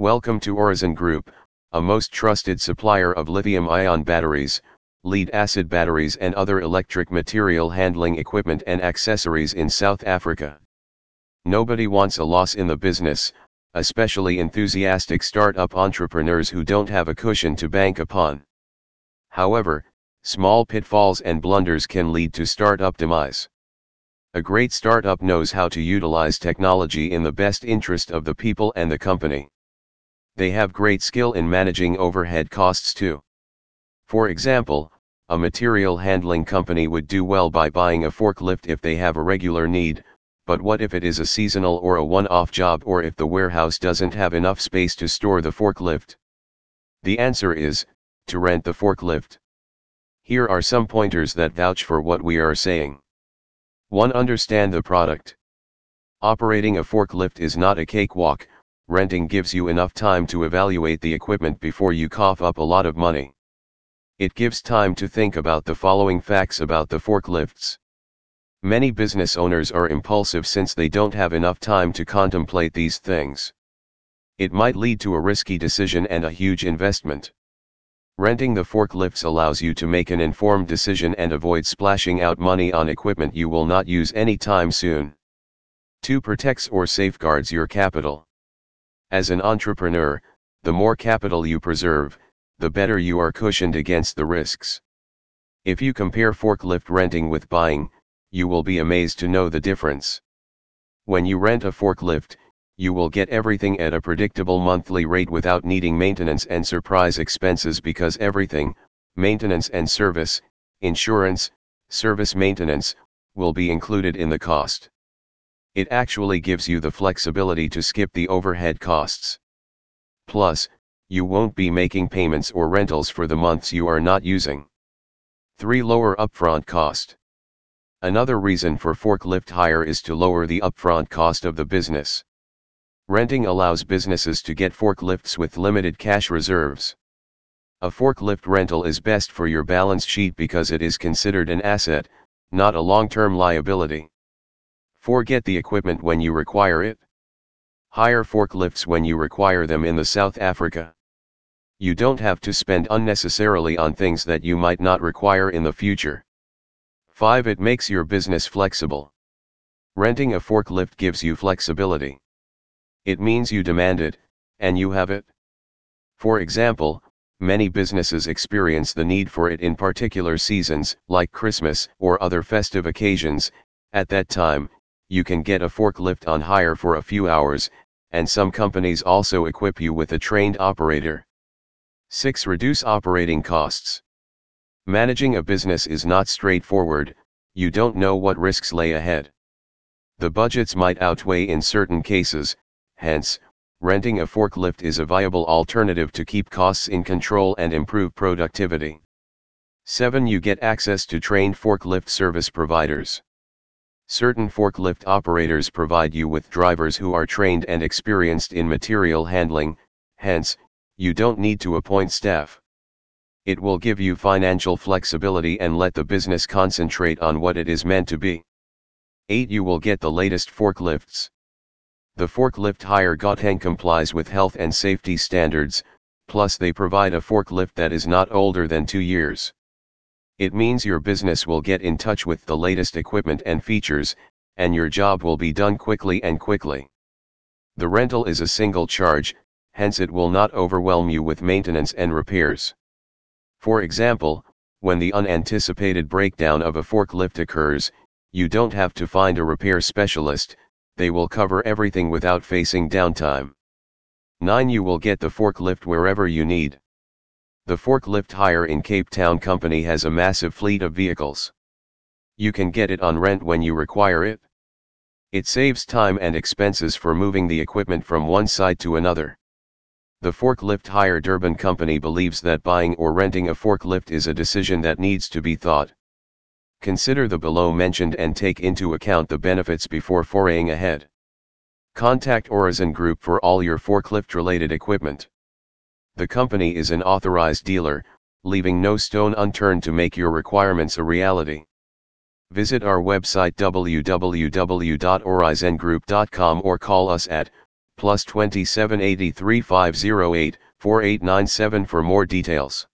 Welcome to Orizen Group, a most trusted supplier of lithium-ion batteries, lead-acid batteries and other electric material handling equipment and accessories in South Africa. Nobody wants a loss in the business, especially enthusiastic startup entrepreneurs who don't have a cushion to bank upon. However, small pitfalls and blunders can lead to startup demise. A great startup knows how to utilize technology in the best interest of the people and the company. They have great skill in managing overhead costs too. For example, a material handling company would do well by buying a forklift if they have a regular need, but what if it is a seasonal or a one-off job or if the warehouse doesn't have enough space to store the forklift? The answer is, to rent the forklift. Here are some pointers that vouch for what we are saying. 1. Understand the product. Operating a forklift is not a cakewalk, renting gives you enough time to evaluate the equipment before you cough up a lot of money. It gives time to think about the following facts about the forklifts. Many business owners are impulsive since they don't have enough time to contemplate these things. It might lead to a risky decision and a huge investment. Renting the forklifts allows you to make an informed decision and avoid splashing out money on equipment you will not use anytime soon. 2. Protects or safeguards your capital. As an entrepreneur, the more capital you preserve, the better you are cushioned against the risks. If you compare forklift renting with buying, you will be amazed to know the difference. When you rent a forklift, you will get everything at a predictable monthly rate without needing maintenance and surprise expenses because everything, maintenance and service, insurance, service maintenance, will be included in the cost. It actually gives you the flexibility to skip the overhead costs. Plus, you won't be making payments or rentals for the months you are not using. 3. Lower upfront cost. Another reason for forklift hire is to lower the upfront cost of the business. Renting allows businesses to get forklifts with limited cash reserves. A forklift rental is best for your balance sheet because it is considered an asset, not a long-term liability. Forget the equipment when you require it. Hire forklifts when you require them in the South Africa. You don't have to spend unnecessarily on things that you might not require in the future. 5. It makes your business flexible. Renting a forklift gives you flexibility. It means you demand it, and you have it. For example, many businesses experience the need for it in particular seasons, like Christmas or other festive occasions, at that time, you can get a forklift on hire for a few hours, and some companies also equip you with a trained operator. 6. Reduce operating costs. Managing a business is not straightforward, you don't know what risks lay ahead. The budgets might outweigh in certain cases, hence, renting a forklift is a viable alternative to keep costs in control and improve productivity. 7. You get access to trained forklift service providers. Certain forklift operators provide you with drivers who are trained and experienced in material handling, hence, you don't need to appoint staff. It will give you financial flexibility and let the business concentrate on what it is meant to be. 8. You will get the latest forklifts. The forklift hire Gauteng complies with health and safety standards, plus they provide a forklift that is not older than two years. It means your business will get in touch with the latest equipment and features, and your job will be done quickly and quickly. The rental is a single charge, hence it will not overwhelm you with maintenance and repairs. For example, when the unanticipated breakdown of a forklift occurs, you don't have to find a repair specialist, they will cover everything without facing downtime. 9. You will get the forklift wherever you need. The forklift hire in Cape Town Company has a massive fleet of vehicles. You can get it on rent when you require it. It saves time and expenses for moving the equipment from one side to another. The forklift hire Durban Company believes that buying or renting a forklift is a decision that needs to be thought. Consider the below mentioned and take into account the benefits before foraying ahead. Contact Orizen Group for all your forklift related equipment. The company is an authorized dealer, leaving no stone unturned to make your requirements a reality. Visit our website www.orizengroup.com or call us at plus 2783 508 4897 for more details.